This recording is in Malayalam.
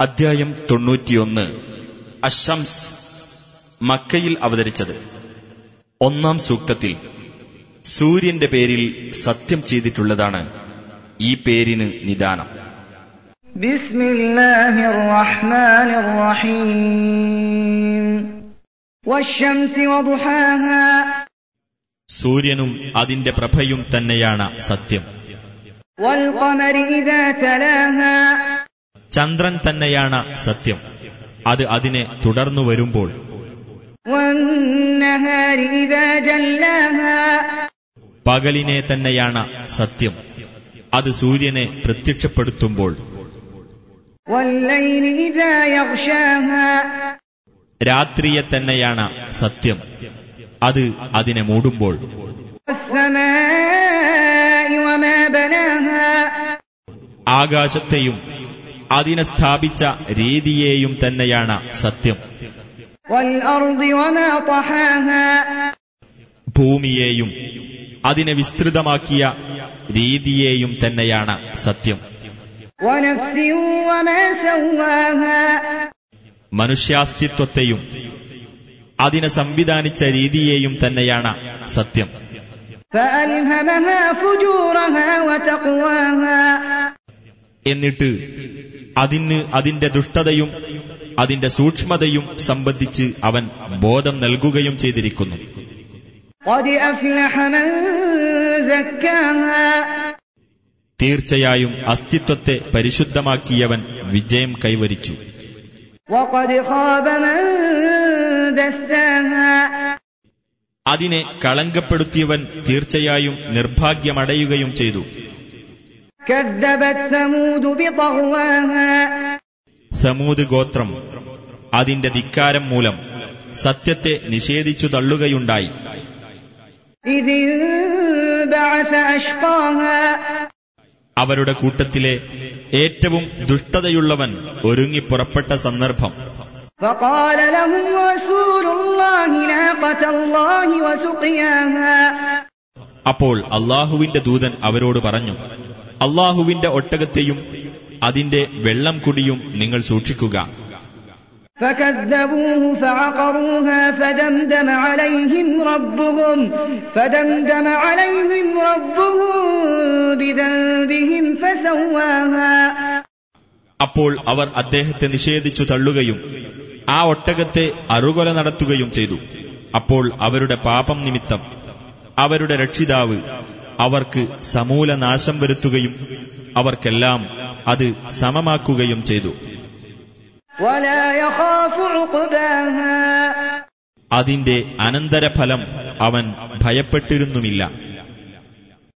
അദ്ധ്യായം തൊണ്ണൂറ്റിയൊന്ന്. അഷംസ് മക്കയിൽ അവതരിച്ചത്. ഒന്നാം സൂക്തത്തിൽ സൂര്യന്റെ പേരിൽ സത്യം ചെയ്തിട്ടുള്ളതാണ് ഈ പേരിന് നിദാനം. സൂര്യനും അതിന്റെ പ്രഭയും തന്നെയാണ് സത്യം. ചന്ദ്രൻ തന്നെയാണ് സത്യം. അത് അതിനെ തുടർന്നു വരുമ്പോൾ. പകലിനെ തന്നെയാണ് സത്യം. അത് സൂര്യനെ പ്രത്യക്ഷപ്പെടുത്തുമ്പോൾ. രാത്രിയെ തന്നെയാണ് സത്യം. അത് അതിനെ മൂടുമ്പോൾ. ആകാശത്തെയും അതിനെ സ്ഥാപിച്ച രീതിയെയും തന്നെയാണ് സത്യം. ഭൂമിയെയും അതിനെ വിസ്തൃതമാക്കിയ രീതിയെയും തന്നെയാണ് സത്യം. മനുഷ്യാസ്തിത്വത്തെയും അതിനെ സംവിധാനിച്ച രീതിയെയും തന്നെയാണ് സത്യം. എന്നിട്ട് അതിന് അതിന്റെ ദുഷ്ടതയും അതിന്റെ സൂക്ഷ്മതയും സംബന്ധിച്ച് അവൻ ബോധം നൽകുകയും ചെയ്തിരിക്കുന്നു. തീർച്ചയായും അസ്തിത്വത്തെ പരിശുദ്ധമാക്കിയവൻ വിജയം കൈവരിച്ചു. അതിനെ കളങ്കപ്പെടുത്തിയവൻ തീർച്ചയായും നിർഭാഗ്യമടയുകയും ചെയ്തു. സമൂത് ഗോത്രം അതിന്റെ ധിക്കാരം മൂലം സത്യത്തെ നിഷേധിച്ചു തള്ളുകയുണ്ടായി. അവരുടെ കൂട്ടത്തിലെ ഏറ്റവും ദുഷ്ടതയുള്ളവൻ ഒരുങ്ങി പുറപ്പെട്ട സന്ദർഭം. അപ്പോൾ അള്ളാഹുവിന്റെ ദൂതൻ അവരോട് പറഞ്ഞു അള്ളാഹുവിന്റെ ഒട്ടകത്തെയും അതിന്റെ വെള്ളം കുടിയും നിങ്ങൾ സൂക്ഷിക്കുക فكذبوه فعقروها فدمدم عليهم ربهم فدمدم عليهم ربهم بذنبهم فسواها അപ്പോൾ അവർ അദ്ദേഹത്തെ നിഷേധിച്ചു തള്ളുകയും ആ ഒട്ടകത്തെ അറുകൊല നടത്തുകയും ചെയ്തു അപ്പോൾ അവരുടെ പാപം നിമിത്തം അവരുടെ രക്ഷിതാവ് അവർക്ക് സമൂല നാശം വരുത്തുകയും അവർക്കെല്ലാം അത് സമമാക്കുകയും ചെയ്തു. അതിന്റെ അനന്തരഫലം അവൻ ഭയപ്പെട്ടിരുന്നുമില്ല.